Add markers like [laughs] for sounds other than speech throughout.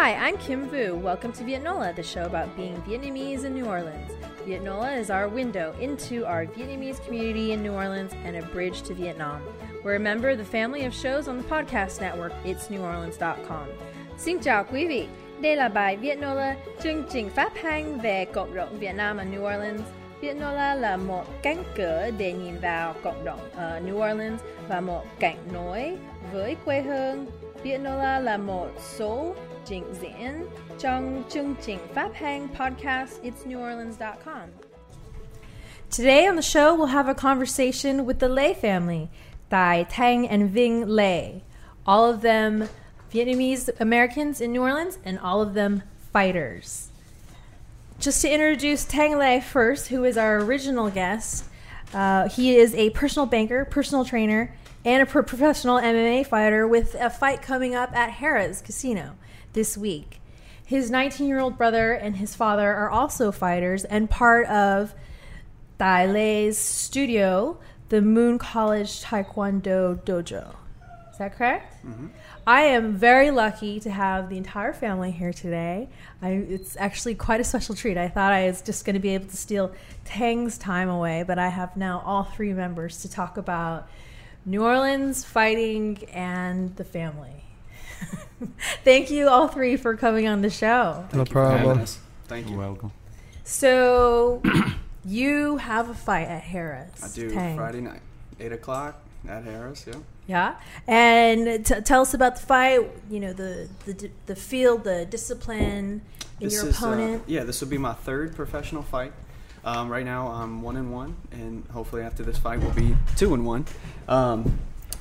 Hi, I'm Kim Vu. Welcome to Vietnola, the show about being Vietnamese in New Orleans. Vietnola is our window into our Vietnamese community in New Orleans and a bridge to Vietnam. We're a member of the family of shows on the podcast network itsneworleans.com. Xin chào quý vị. Đây là bài Vietnola, chương trình phát hành về cộng đồng Việt Nam ở New Orleans. Vietnola là một cánh cửa để nhìn vào cộng đồng ở New Orleans và một cảnh nối với quê hương. Vietnola là một số trình diễn trong chương trình phát hành podcast itsneworleans.com. Today on the show, we'll have a conversation with the Lay family, Thai, Tang, and Ving Lay. All of them Vietnamese Americans in New Orleans, and all of them fighters. Just to introduce Tang Lay first, who is our original guest. Uh, he is a personal banker, personal trainer, and a pro- professional MMA fighter with a fight coming up at Harrah's Casino this week. His 19 year old brother and his father are also fighters and part of Thai Lay's studio, the Moon College Taekwondo Dojo. Is that correct? Mm-hmm. I am very lucky to have the entire family here today. I, it's actually quite a special treat. I thought I was just going to be able to steal Tang's time away, but I have now all three members to talk about New Orleans, fighting, and the family. [laughs] Thank you, all three, for coming on the show. No for having problem. us. Thank you. You're welcome. So, [clears throat] you have a fight at Harrah's. I do Tang. Friday night, eight o'clock at Harrah's. Yeah. Yeah, and t- tell us about the fight. You know the the the field, the discipline, and This your is, uh, opponent. yeah, this will be my third professional fight. Um, right now, I'm one and one, and hopefully after this fight, we'll be two and one. Um,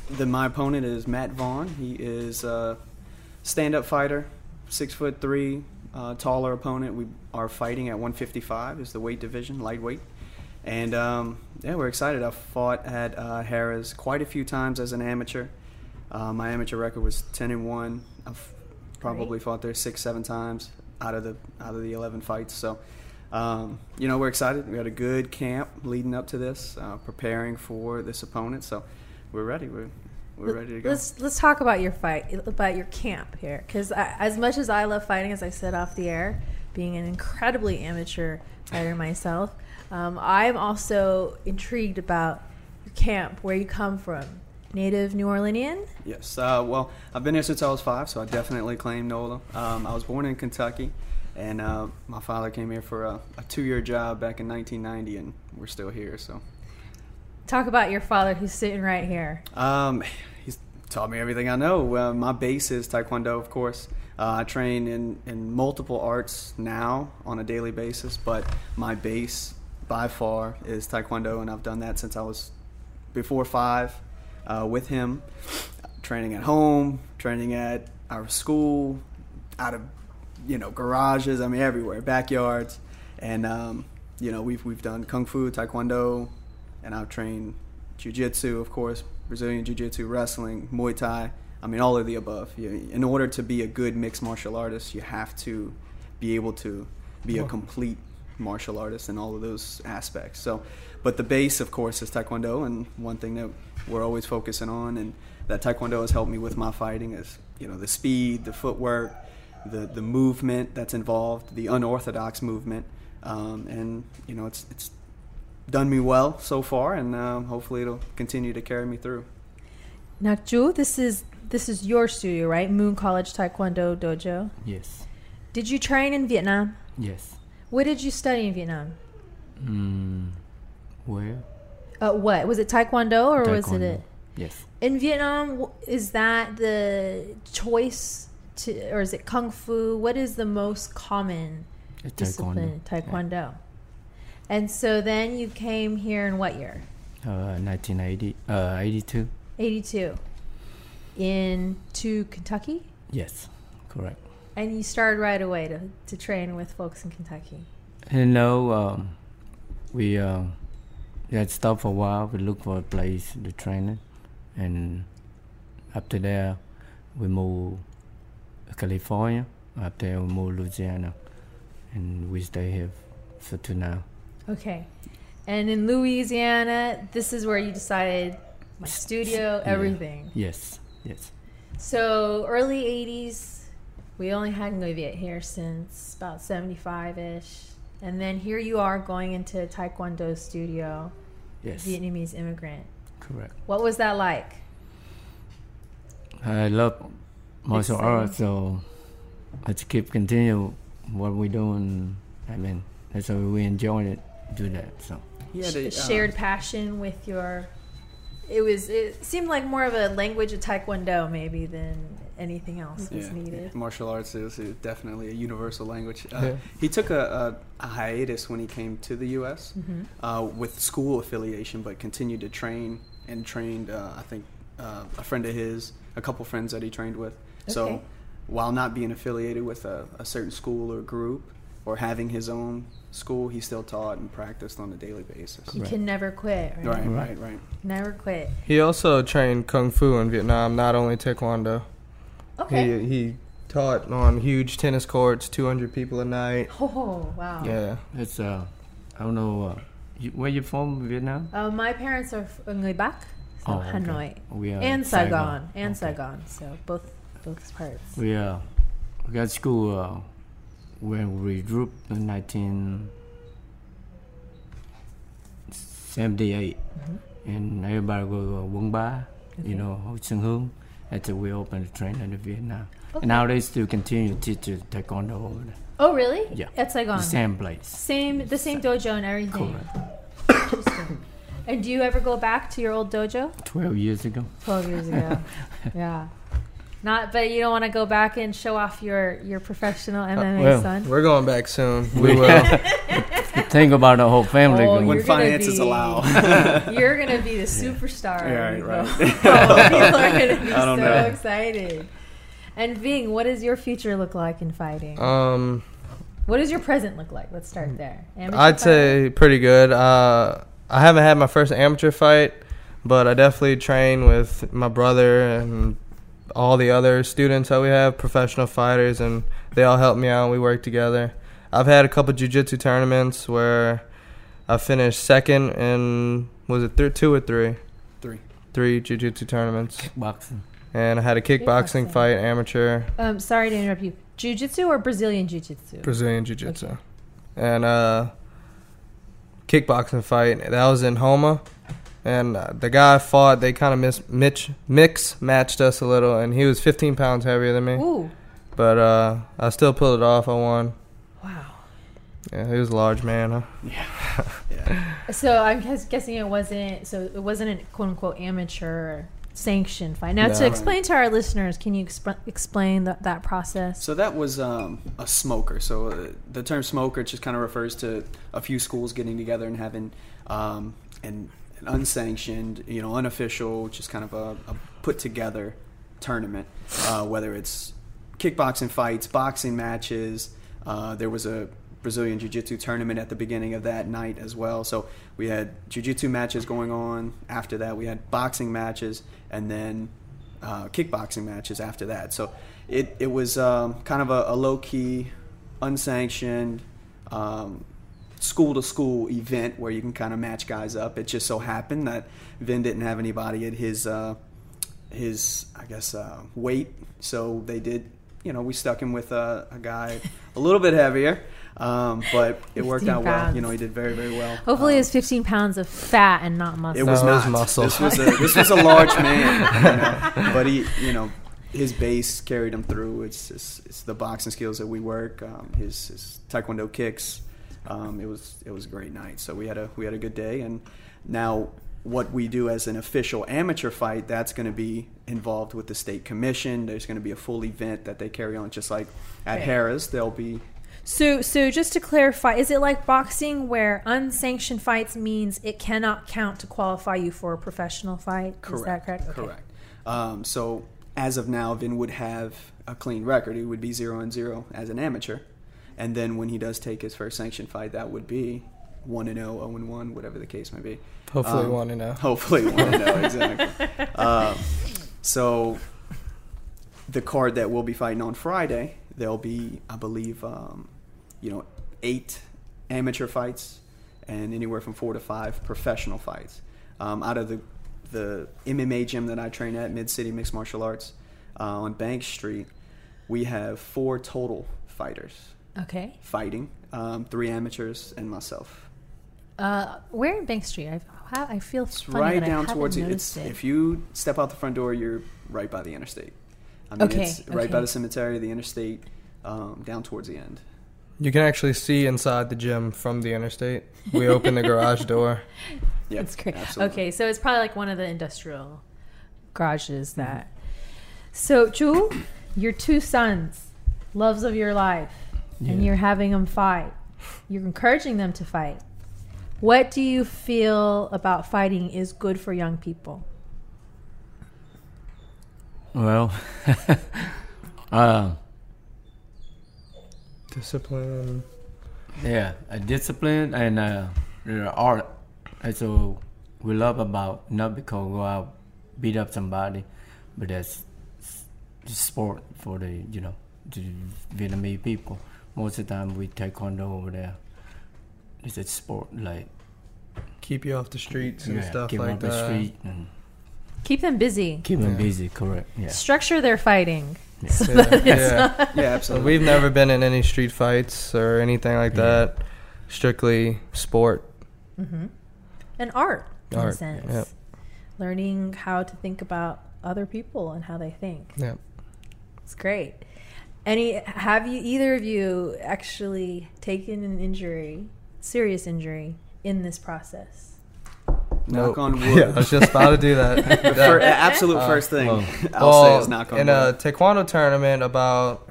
the, my opponent is Matt Vaughn. He is a stand-up fighter, six foot three, uh, taller opponent. We are fighting at 155 is the weight division, lightweight. And um, yeah, we're excited. I've fought at uh, Harrah's quite a few times as an amateur. Uh, my amateur record was 10 and one. I've probably Great. fought there six, seven times out of the out of the 11 fights. So, um, you know, we're excited. We had a good camp leading up to this, uh, preparing for this opponent. So, we're ready. We're we're ready to go. Let's let's talk about your fight, about your camp here, because as much as I love fighting, as I said off the air, being an incredibly amateur fighter myself, um, I'm also intrigued about your camp, where you come from. Native New Orleanian. Yes. Uh, well, I've been here since I was five, so I definitely claim NOLA. Um, I was born in Kentucky, and uh, my father came here for a, a two-year job back in 1990, and we're still here. So, Talk about your father, who's sitting right here. um, he's taught me everything I know. Uh, my base is Taekwondo, of course. Uh, I train in, in multiple arts now on a daily basis, but my base by far is Taekwondo, and I've done that since I was before five uh, with him, training at home, training at our school, out of you know garages. I mean everywhere, backyards, and um, you know we've we've done kung fu, taekwondo, and I've trained jiu-jitsu, of course, Brazilian jiu-jitsu, wrestling, Muay Thai. I mean all of the above. You, in order to be a good mixed martial artist, you have to be able to be a complete martial artist in all of those aspects. So, but the base, of course, is Taekwondo, and one thing that we're always focusing on, and that Taekwondo has helped me with my fighting is, you know, the speed, the footwork, the the movement that's involved, the unorthodox movement, um, and you know, it's it's done me well so far, and um, hopefully it'll continue to carry me through. Now, Ju, this is this is your studio, right? Moon College Taekwondo Dojo. Yes. Did you train in Vietnam? Yes. What did you study in Vietnam? Mm, where? Uh, what was it? Taekwondo or was it Taekwondo. it? Yes. In Vietnam, is that the choice to, or is it kung fu? What is the most common It's discipline? Taekwondo. Taekwondo. And so then you came here in what year? Uh, 1980. Uh, 82. 82. Into Kentucky? Yes. Correct. And you started right away to, to train with folks in Kentucky. And now um, we uh, we had stopped for a while. We look for a place to train it, and after that we moved to California. After that we moved Louisiana, and we stay here for two now. Okay. And in Louisiana, this is where you decided my studio, Yeah. everything. Yes. Yes. So early 80s, We only had Nguyen Viet here since about 75 ish. And then here you are going into Taekwondo studio, Yes, Vietnamese immigrant. correct. What was that like? I love martial arts, so let's keep continue what we're doing. I mean, that's why we enjoy it. Do that. So He had Sh- a, uh, shared passion with your. It was. It seemed like more of a language of Taekwondo maybe than anything else was yeah, needed. martial arts is, is definitely a universal language. Uh, Yeah. He took a, a, a hiatus when he came to the U.S. hmm uh, with school affiliation, but continued to train and trained. Uh, I think uh, a friend of his, a couple friends that he trained with. Okay. So while not being affiliated with a, a certain school or group, or having his own school, he still taught and practiced on a daily basis. You Right. can never quit, right? Right, Right. right, right. Never quit. He also trained kung fu in Vietnam, not only taekwondo. Okay. He he taught on huge tennis courts, 200 people a night. Oh wow. Yeah. it's uh, I don't know uh, you, where you from, Vietnam? Uh, my parents are f- Người Bắc, so Oh, okay. Hanoi, We are and Saigon, and Okay. Saigon. So both both parts. We uh, we got school uh, when we up in 1978, Mm-hmm. and everybody go to Quang Ba, you know, Ho Hương. That's where we opened the training in Vietnam. Okay. And now they still continue to teach taekwondo over there. Oh really? Yeah. At Saigon. The same place. Same, the same dojo and everything. Correct. Interesting. And do you ever go back to your old dojo? 12 years ago. Twelve years ago. [laughs] yeah. Not, but you don't want to go back and show off your your professional Uh, MMA well, son. we're going back soon. [laughs] We will. [laughs] Think about the whole family Oh, going. When You're gonna finances be- allow. [laughs] You're gonna be the superstar. Yeah, when right, right. oh, people are gonna be I don't so know. excited. And Ving, what does your future look like in fighting? Um, what does your present look like? Let's start there. Amateur I'd fighter? say pretty good. Uh, I haven't had my first amateur fight, but I definitely train with my brother and all the other students that we have, professional fighters, and they all help me out. We work together. I've had a couple jiu-jitsu tournaments where I finished second in was it th- two or three? Three. Three jiu-jitsu tournaments, Boxing. and I had a kickboxing Kickboxing. fight, amateur, Um, sorry to interrupt you. Jiu-jitsu or Brazilian jiu-jitsu? Brazilian jiu-jitsu, and uh, kickboxing fight. That was in Houma, and uh, the guy I fought. They kind of mis- mitch- mix matched us a little, and he was 15 pounds heavier than me, Ooh, but uh, I still pulled it off. I won. wow. Yeah, he was a large man. Huh? Yeah. [laughs] So I'm guess- guessing it wasn't. So it wasn't a quote unquote amateur sanctioned fight. Now, to explain to our listeners, can you exp- explain that that process? So that was um, a smoker. So uh, the term smoker just kind of refers to a few schools getting together and having um, an, an unsanctioned, you know, unofficial, just kind of a, a put together tournament. Uh, whether it's kickboxing fights, boxing matches. Uh, there was a Brazilian Jiu Jitsu tournament at the beginning of that night as well. So we had Jiu Jitsu matches going on. After that, we had boxing matches, and then uh, kickboxing matches after that. So it, it was um, kind of a, a low key, unsanctioned, um, school to school event where you can kind of match guys up. It just so happened that Vin didn't have anybody at his uh, his I guess uh, weight, so they did. You know, we stuck him with a, a guy a little bit heavier, um, but it worked 15 out well. You know, he did very very well. Hopefully, Um, it's 15 pounds of fat and not muscle. it was No, it was not. muscle. This was a this was a large man, you know, [laughs] but he, you know, his base carried him through. It's it's, it's the boxing skills that we work. Um, his, his taekwondo kicks. Um, it was it was a great night. So we had a we had a good day. And now what we do as an official amateur fight, that's going to be involved with the state commission. There's going to be a full event that they carry on, just like at Okay. Harrah's. There'll be So, so just to clarify, is it like boxing where unsanctioned fights means it cannot count to qualify you for a professional fight? Is that correct? Okay. Correct. Um, so as of now, Vin would have a clean record. He would be zero and zero as an amateur, and then when he does take his first sanctioned fight, that would be one and 0, 0 and one, whatever the case may be. Hopefully, Um, one and oh. Hopefully, one and zero [laughs] exactly. Um, so the card that we'll be fighting on Friday, there'll be, I believe, um, you know, eight amateur fights and anywhere from four to five professional fights. Um, out of the the MMA gym that I train at, Mid City Mixed Martial Arts, uh, on Bank Street, we have four total fighters Okay. fighting, um, three amateurs and myself. Uh, where in Bank Street? I've I feel It's funny right that I down haven't towards it. noticed It's it. if you step out the front door, you're right by the interstate. I mean, Okay, it's right by the cemetery, the interstate, um, down towards the end. You can actually see inside the gym from the interstate. We [laughs] open the garage door. [laughs] Yeah, That's great. absolutely. Okay, so it's probably like one of the industrial garages that. So, Chu, your two sons, loves of your life, and you're having them fight. You're encouraging them to fight. What do you feel about fighting is good for young people? Well, [laughs] uh, Discipline. yeah, a discipline and uh, the art. Also, we love about not because go out beat up somebody, but that's sport for the you know the Vietnamese people. Most of the time we taekwondo over there. It's a sport like Keep you off the streets and yeah, stuff keep 'em like off the that. street and Keep them busy. keep them Yeah. busy. Correct. Yeah. Structure their fighting. Yeah. So Yeah, that it's yeah. not- Yeah, absolutely. we've never been in any street fights or anything like Yeah. that. Strictly sport. Mhm. And art, in a Art, sense. yep. Learning how to think about other people and how they think. Yeah. It's great. Any have you either of you actually taken an injury, serious injury, in this process? knock Nope. on [laughs] wood. Yeah, I was just about to do that. [laughs] [laughs] the fir- absolute Uh, first thing well- I'll well, say is knock on in wood. a taekwondo tournament about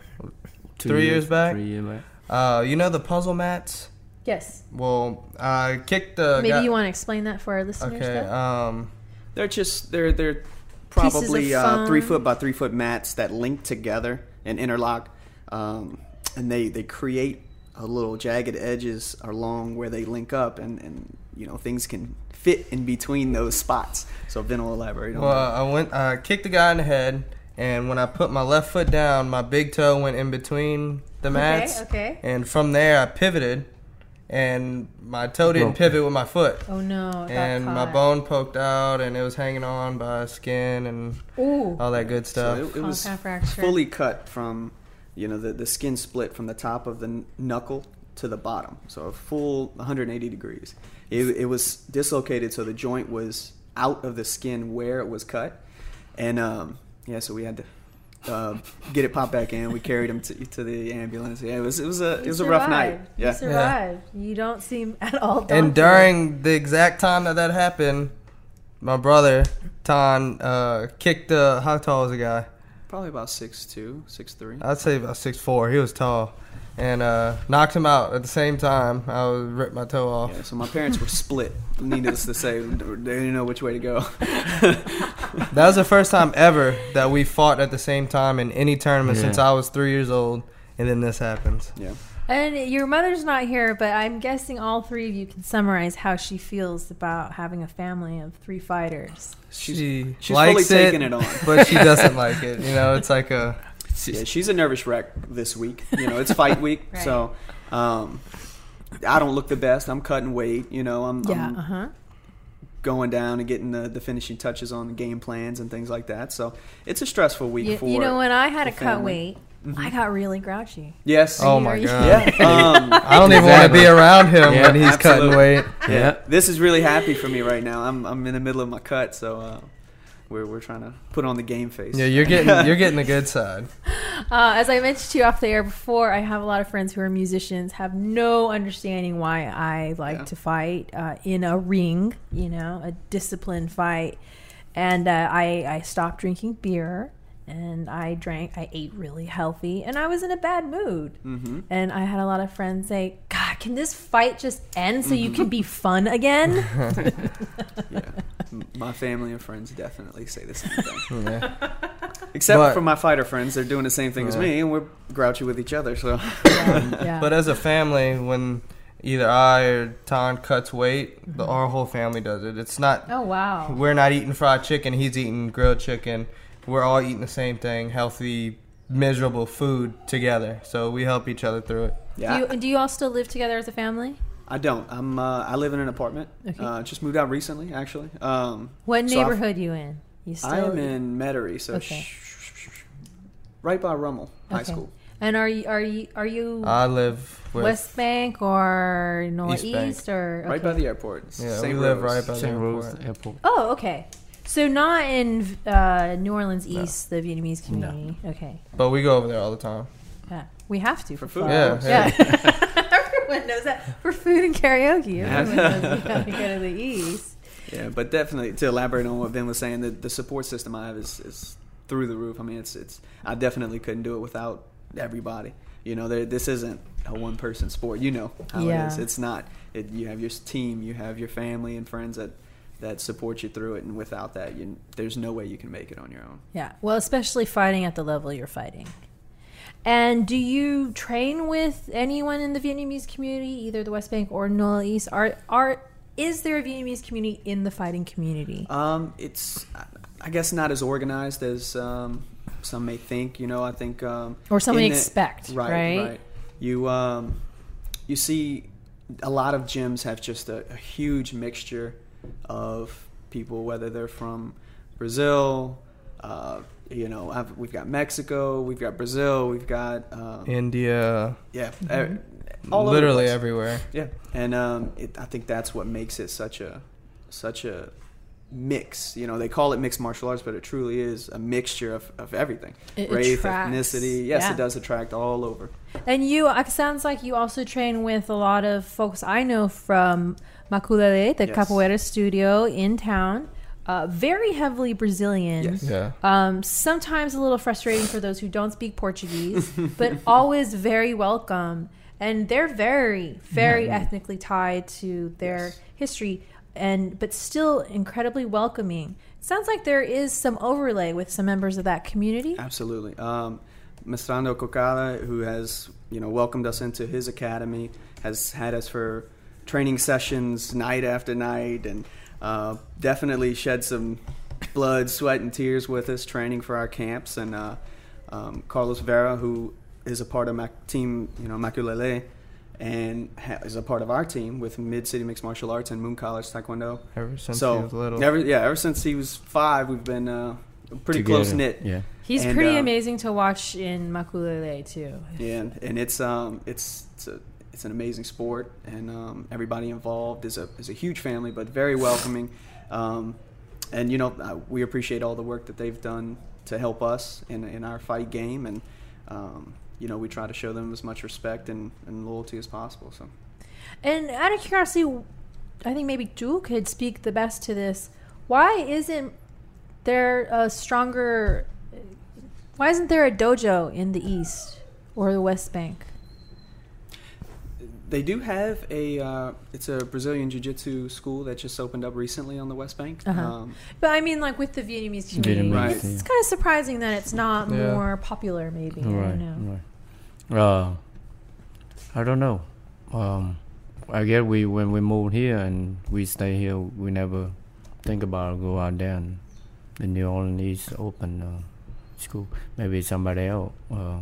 Two Three years back? Three years back. uh, you know the puzzle mats. Yes. Well, I kicked the. Maybe guy- you want to explain that for our listeners. Okay. though? Um. They're just they're they're probably uh, three foot by three foot mats that link together and interlock, um, and they they create a little jagged edges along where they link up, and and you know things can fit in between those spots. So Vin will elaborate on Well, that. I went. I kicked the guy in the head, and when I put my left foot down, my big toe went in between the mats. okay. And from there, I pivoted, and my toe didn't Broke. pivot with my foot. Oh no. it got and my bone poked out, and it was hanging on by skin and Ooh. all that good So stuff. it, it was fully cut from, you know, the, the skin split from the top of the knuckle to the bottom. So a full 180 degrees. It, it was dislocated, so the joint was out of the skin where it was cut. And um, yeah, so we had to uh, get it popped back in. We carried him to, to the ambulance. Yeah, it was it was a it You was a rough night. Yeah. You survived. You don't seem [laughs] at all daunted. and during the exact time that that happened, my brother Ton uh, kicked the. How tall was the guy? Probably about six two, six three. I'd say about six four. He was tall, and uh, knocked him out at the same time. I was ripped my toe off. Yeah, so my parents were split. Needless to say, they didn't know which way to go. [laughs] That was the first time ever that we fought at the same time in any tournament Yeah. since I was three years old, and then this happens. yeah. And your mother's not here, but I'm guessing all three of you can summarize how she feels about having a family of three fighters. She she's likes fully it, taking it on. but she doesn't [laughs] like it. You know, it's like a Yeah, she's a nervous wreck this week. You know, it's fight week, [laughs] Right. so um, I don't look the best. I'm cutting weight. You know, I'm, Yeah. I'm Uh huh. going down and getting the, the finishing touches on the game plans and things like that. So it's a stressful week You, for you know, when I had to for cut family. weight, I got really grouchy. yes. oh my god. yeah. [laughs] Um, I don't even want to be around him Yeah, when he's cutting absolutely. weight. Yeah. this is really happy for me right now. I'm I'm in the middle of my cut, so uh, we're we're trying to put on the game face. Yeah, you're getting you're getting the [laughs] good side. Uh, as I mentioned to you off the air before, I have a lot of friends who are musicians, have no understanding why I like Yeah. to fight uh, in a ring, you know, a disciplined fight. And uh, I, I stopped drinking beer and I drank, I ate really healthy and I was in a bad mood. hmm And I had a lot of friends say, God, can this fight just end so you can be fun again? [laughs] [laughs] Yeah. My family and friends definitely say the same thing. [laughs] Yeah. Except But- for my fighter friends, they're doing the same thing as me, and we're grouchy with each other. So yeah, yeah. But as a family, when either I or Ton cuts weight, the, our whole family does it. It's not oh, wow. we're not eating fried chicken. He's eating grilled chicken. We're all eating the same thing, healthy, miserable food together. So we help each other through it. yeah, Do you, do you all still live together as a family? I don't. I'm. Uh, I live in an apartment. Okay. Uh, just moved out recently, actually. Um, What So I've- neighborhood you in? You still I am in Metairie, so Okay. sh- sh- sh- sh- right by Rummel High Okay. School. And are you are you are you I live with West Bank or Northeast East Bank. or Right by the airport. Yeah, St. we live right by the St. Rose airport. Airport. Oh, okay. So not in uh, New Orleans East, the Vietnamese community. Okay. But we go over there all the time. Yeah, we have to for, For fun. food. Yeah, yeah. [laughs] Everyone knows that for food and karaoke. Everyone knows we have to go to the East. Yeah, but definitely to elaborate on what Ben was saying, the, the support system I have is, is through the roof. I mean, it's it's I definitely couldn't do it without everybody. You know, there, this isn't a one person sport. You know how Yeah. it is. It's not. It, you have your team, you have your family and friends that that support you through it, and without that, you, there's no way you can make it on your own. Yeah. Well, especially fighting at the level you're fighting. And do you train with anyone in the Vietnamese community, either the West Bank or Nola East? Are are is there a Vietnamese community in the fighting community? Um, it's I guess not as organized as um, some may think. You know, I think um, Or some may expect, right, right? You um, you see a lot of gyms have just a, a huge mixture of people, whether they're from Brazil. Uh, you know, I've, we've got Mexico, we've got Brazil, we've got um, India, yeah, Mm-hmm. all literally place. everywhere. Yeah, and um, it, I think that's what makes it such a such a mix. You know, they call it mixed martial arts, but it truly is a mixture of, of everything: It race, attracts- ethnicity. Yes, yeah. it does attract all over. And you, it sounds like you also train with a lot of folks I know from Maculele, the Yes. capoeira studio in town. Uh, very heavily Brazilian. Yes. Yeah. Um, sometimes a little frustrating for those who don't speak Portuguese, [laughs] but always very welcome. And they're very, very ethnically tied to their Yes. history, and but still incredibly welcoming. sounds like there is some overlay with some members of that community. Absolutely. Um, Mestrando Cocada, who has you know welcomed us into his academy, has had us for training sessions night after night, and uh, definitely shed some blood, sweat, and tears with us training for our camps. And uh, um, Carlos Vera, who is a part of my team, you know, Maculele, and ha- is a part of our team with Mid City Mixed Martial Arts and Moon College Taekwondo. Ever since so he was little. ever yeah, ever since he was five, we've been uh, pretty Together. close knit. Yeah. He's And, pretty uh, amazing to watch in Maculele too. Yeah, and, and it's um it's it's a it's an amazing sport, and um, everybody involved is a is a huge family, but very welcoming. Um, and you know uh, we appreciate all the work that they've done to help us in in our fight game, and um, you know we try to show them as much respect and, and loyalty as possible. So And out of curiosity, I think maybe Jewel could speak the best to this. Why isn't there a stronger? Why isn't there a dojo in the East or the West Bank? They do have a uh, it's a Brazilian Jiu Jitsu school that just opened up recently on the West Bank. Uh-huh. Um, But I mean, like with the Vietnamese community, Vietnamese, it's, yeah. it's kind of surprising that it's not Yeah. more popular. Maybe I don't know. Right. Uh, I don't know. Um, I guess we when we moved here and we stay here, we never think about go out there. And the New Orleans East open uh, school. Maybe somebody else. Uh,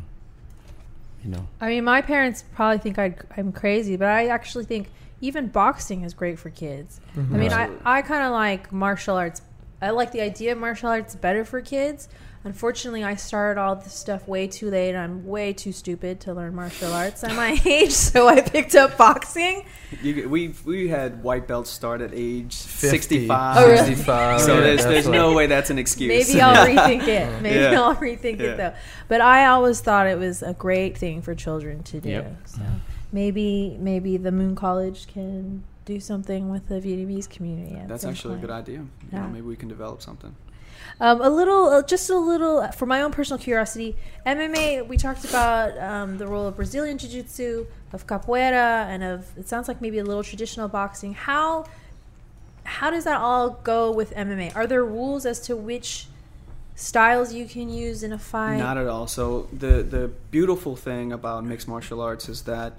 you know. I mean, my parents probably think I'd, I'm crazy, but I actually think even boxing is great for kids. I mean, I, I kind of like martial arts. I like the idea of martial arts better for kids. Unfortunately, I started all this stuff way too late. and I'm way too stupid to learn martial arts at my [laughs] age, so I picked up boxing. you, we we had white belts start at age 50, sixty five. Oh, really? 65. [laughs] So there's there's no way that's an excuse. Maybe [laughs] I'll rethink it. Maybe Yeah. I'll rethink Yeah. it though. But I always thought it was a great thing for children to do. Yep. So maybe maybe the Moon College can do something with the Vietnamese community. At That's actually a good idea. You Yeah. know, maybe we can develop something. Um, a little, uh, just a little, for my own personal curiosity, MMA. We talked about um, the role of Brazilian Jiu-Jitsu, of capoeira, and of it sounds like maybe a little traditional boxing. How how does that all go with MMA? Are there rules as to which styles you can use in a fight? Not at all. So the the beautiful thing about mixed martial arts is that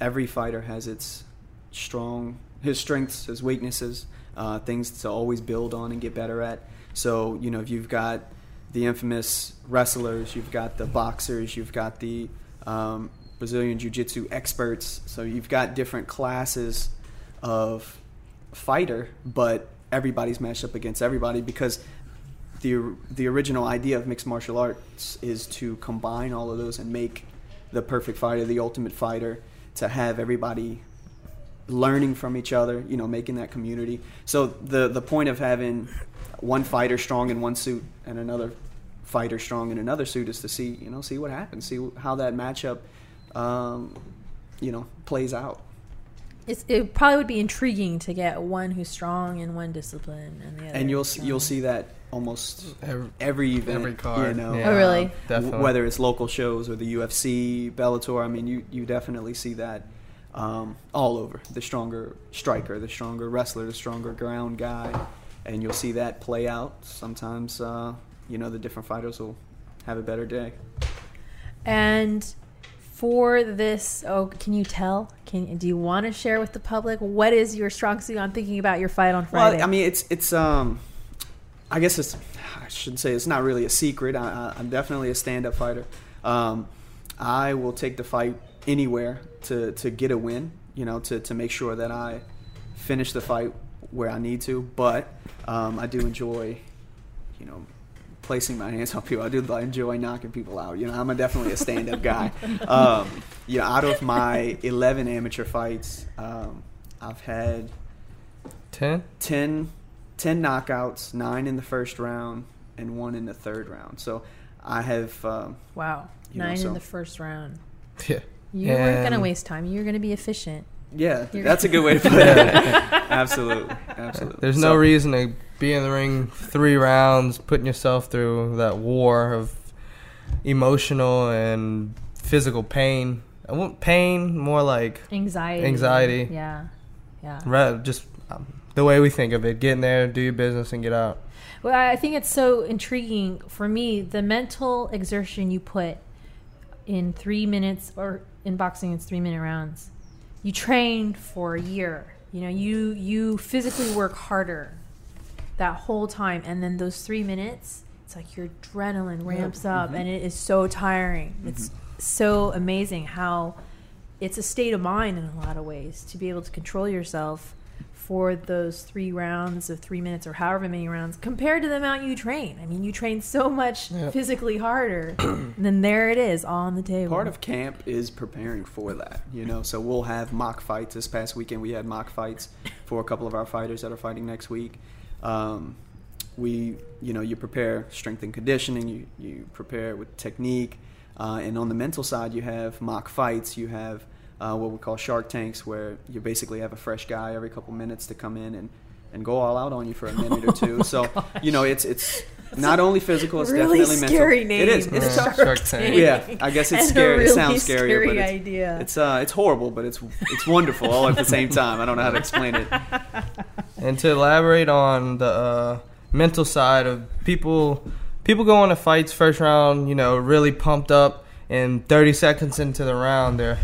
every fighter has its strong his strengths, his weaknesses, uh, things to always build on and get better at. So you know, if you've got the infamous wrestlers, you've got the boxers, you've got the um, Brazilian jiu-jitsu experts. So you've got different classes of fighter, but everybody's matched up against everybody because the the original idea of mixed martial arts is to combine all of those and make the perfect fighter, the ultimate fighter, to have everybody learning from each other, you know, making that community. So the the point of having one fighter strong in one suit and another fighter strong in another suit is to see, you know, see what happens, see how that matchup, um, you know, plays out. It's, it probably would be intriguing to get one who's strong in one discipline and the other. And you'll s- strong. you'll see that almost Every, every event, every card. You know, yeah, Oh, really? Definitely. w- whether it's local shows or the UFC, Bellator. I mean, you you definitely see that um, all over. The stronger striker, the stronger wrestler, the stronger ground guy, and you'll see that play out. Sometimes, uh, you know, the different fighters will have a better day. And for this, oh, can you tell? Can do you want to share with the public what is your strong suit? I'm thinking about your fight on Friday. Well, I mean, it's it's um, I guess it's I should say it's not really a secret. I, I, I'm definitely a stand-up fighter. Um, I will take the fight anywhere to to get a win. You know, to to make sure that I finish the fight where I need to. But um, I do enjoy, you know. Placing my hands [laughs] on people, I do enjoy knocking people out. You know, I'm a, definitely a stand-up guy. [laughs] Um, you know, out of my 11 amateur fights, um, I've had ten. 10, 10 knockouts, nine in the first round, and one in the third round. So I have, um, wow, you know, nine so- in the first round. Yeah. You weren't gonna waste time. You were gonna be efficient. yeah, You're- that's a good [laughs] way to put it. [laughs] absolutely, absolutely. There's no reason to be in the ring three rounds, putting yourself through that war of emotional and physical pain. I want pain more like Anxiety. Anxiety. Yeah, yeah. ra- just um, the way we think of it. Get in there, do your business, and get out. Well, I think it's so intriguing for me the mental exertion you put in three minutes, or in boxing, it's three minute rounds. You train for a year. You know, you you physically work harder that whole time, and then those three minutes, it's like your adrenaline ramps up, mm-hmm. and it is so tiring. Mm-hmm. It's so amazing how it's a state of mind in a lot of ways to be able to control yourself for those three rounds of three minutes or however many rounds compared to the amount you train. I mean, you train so much Yep. physically harder, [clears throat] and then there it is on the table. Part of camp is preparing for that, you know. So we'll have mock fights. This past weekend, we had mock fights for a couple of our fighters that are fighting next week. Um, we, you know, you prepare strength and conditioning. You you prepare with technique, uh, and on the mental side, you have mock fights. You have uh, what we call shark tanks, where you basically have a fresh guy every couple minutes to come in and, and go all out on you for a minute or [laughs] two. so you know, it's it's not only physical, it's really definitely scary mental. name. It is. It's Yeah. tough. Shark Tank. Yeah, I guess it's And scary. really it sounds scarier, scary but it's, idea. it's uh it's horrible, but it's it's wonderful all at the same time. I don't know how to explain it. [laughs] And to elaborate on the uh, mental side of people, people go into fights first round, you know, really pumped up, and 30 seconds into the round, they're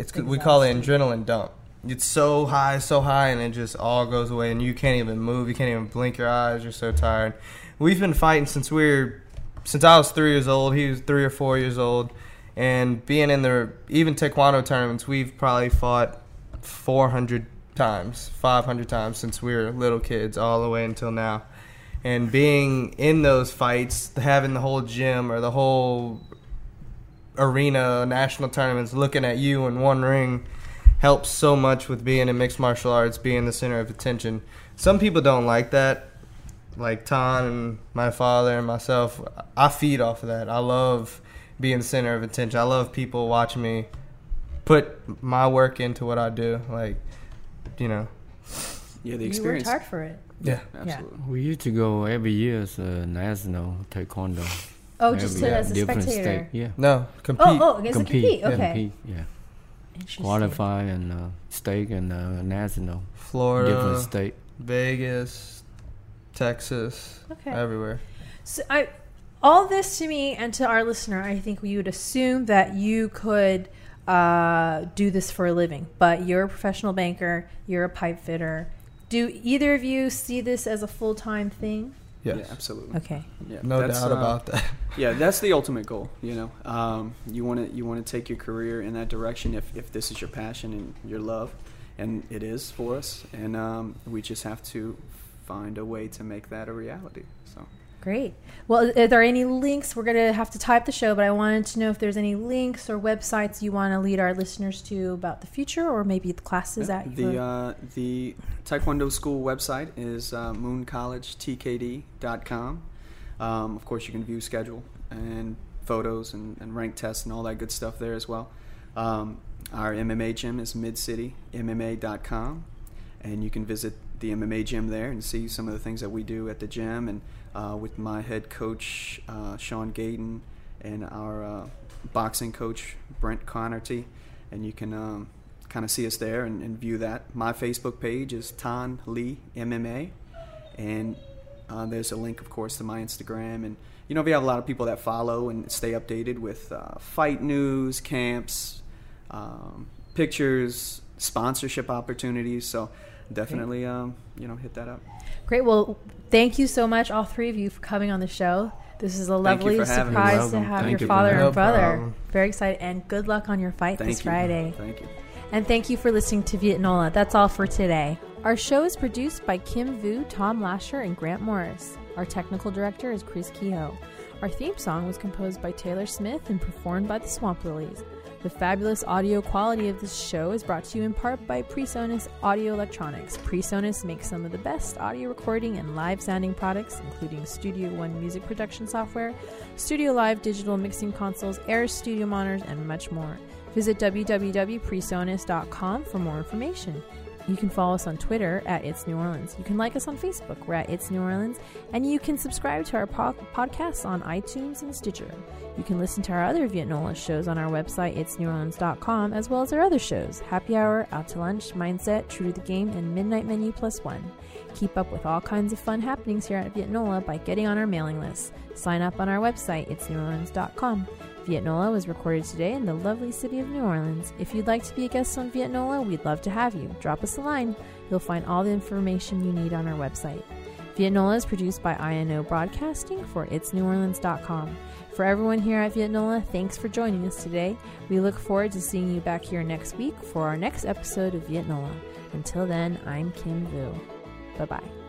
it's we call it adrenaline dump. It's so high, so high, and it just all goes away, and you can't even move, you can't even blink your eyes. You're so tired. We've been fighting since we were, since I was three years old. He was three or four years old, and being in the even taekwondo tournaments, we've probably fought 400 times, 500 times since we were little kids, all the way until now. And being in those fights, having the whole gym or the whole arena, national tournaments, looking at you in one ring helps so much with being in mixed martial arts, being the center of attention. Some people don't like that. Like Ton and my father and myself, I feed off of that. I love being the center of attention. I love people watching me put my work into what I do. Like, you know, Yeah, the experience. you experience. worked hard for it. yeah. Absolutely. We used to go every year as a national taekwondo. Oh, just Every- to, as a different spectator. State. Yeah. No, compete. Oh, oh, against compete, the compete. yeah, Okay. compete, yeah. Interesting. Qualify and uh, state and uh, national, Florida, different state. Vegas, Texas, Okay. everywhere. So I, all this to me and to our listener, I think we would assume that you could uh, do this for a living, but you're a professional banker, you're a pipe fitter. Do either of you see this as a full time thing? Yes. Yeah, absolutely. Okay. Yeah, No that's, doubt uh, about that. [laughs] Yeah, that's the ultimate goal. You know, um, you want to you want to take your career in that direction if if this is your passion and your love, and it is for us. And um, we just have to find a way to make that a reality. So Great. Well, are there any links? We're going to have to type the show, but I wanted to know if there's any links or websites you want to lead our listeners to about the future or maybe the classes at the uh, the Taekwondo school website is uh, mooncollegetkd.com. Um, of course, you can view schedule and photos and, and rank tests and all that good stuff there as well. Um, our MMA gym is midcitymma.com, and you can visit the MMA gym there and see some of the things that we do at the gym and uh, with my head coach uh, Sean Gayden and our uh, boxing coach Brent Connerty, and you can um, kind of see us there and, and view that. My Facebook page is Tan Lee MMA, and uh, there's a link, of course, to my Instagram. And you know, we have a lot of people that follow and stay updated with uh, fight news, camps, um, pictures, sponsorship opportunities. So definitely, um, you know, hit that up. Great. Well, thank you so much, all three of you, for coming on the show. This is a lovely for having me. surprise to have Thank your father having and. No brother. problem. Very excited, and good luck on your fight Thank this you. Friday. Thank you. And thank you for listening to Vietnola. That's all for today. Our show is produced by Kim Vu, Tom Lasher, and Grant Morris. Our technical director is Chris Kehoe. Our theme song was composed by Taylor Smith and performed by the Swamp Lilies. The fabulous audio quality of this show is brought to you in part by PreSonus Audio Electronics. PreSonus makes some of the best audio recording and live sounding products, including Studio One music production software, Studio Live digital mixing consoles, Air Studio monitors, and much more. Visit www.presonus.com for more information. You can follow us on Twitter at It's New Orleans. You can like us on Facebook. We're at It's New Orleans. And you can subscribe to our po- podcasts on iTunes and Stitcher. You can listen to our other Vietnola shows on our website, itsneworleans.com, as well as our other shows Happy Hour, Out to Lunch, Mindset, True to the Game, and Midnight Menu Plus One. Keep up with all kinds of fun happenings here at Vietnola by getting on our mailing list. Sign up on our website, itsneworleans.com. Vietnola was recorded today in the lovely city of New Orleans. If you'd like to be a guest on Vietnola, we'd love to have you. Drop us a line. You'll find all the information you need on our website. Vietnola is produced by INO Broadcasting for itsneworleans.com. For everyone here at Vietnola, thanks for joining us today. We look forward to seeing you back here next week for our next episode of Vietnola. Until then, I'm Kim Vu. Bye bye.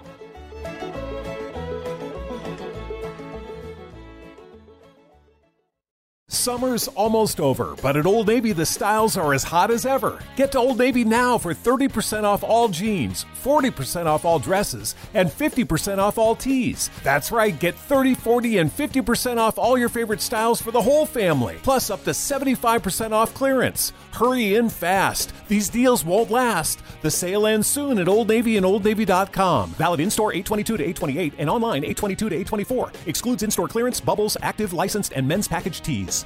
Summer's almost over, but at Old Navy the styles are as hot as ever. Get to Old Navy now for 30% off all jeans, 40% off all dresses, and 50% off all tees. That's right, get 30, 40, and 50% off all your favorite styles for the whole family, plus up to 75% off clearance. Hurry in fast. These deals won't last. The sale ends soon at Old Navy and OldNavy.com. Valid in store 822 to 828 and online 822 to 824. Excludes in store clearance, bubbles, active, licensed, and men's package tees.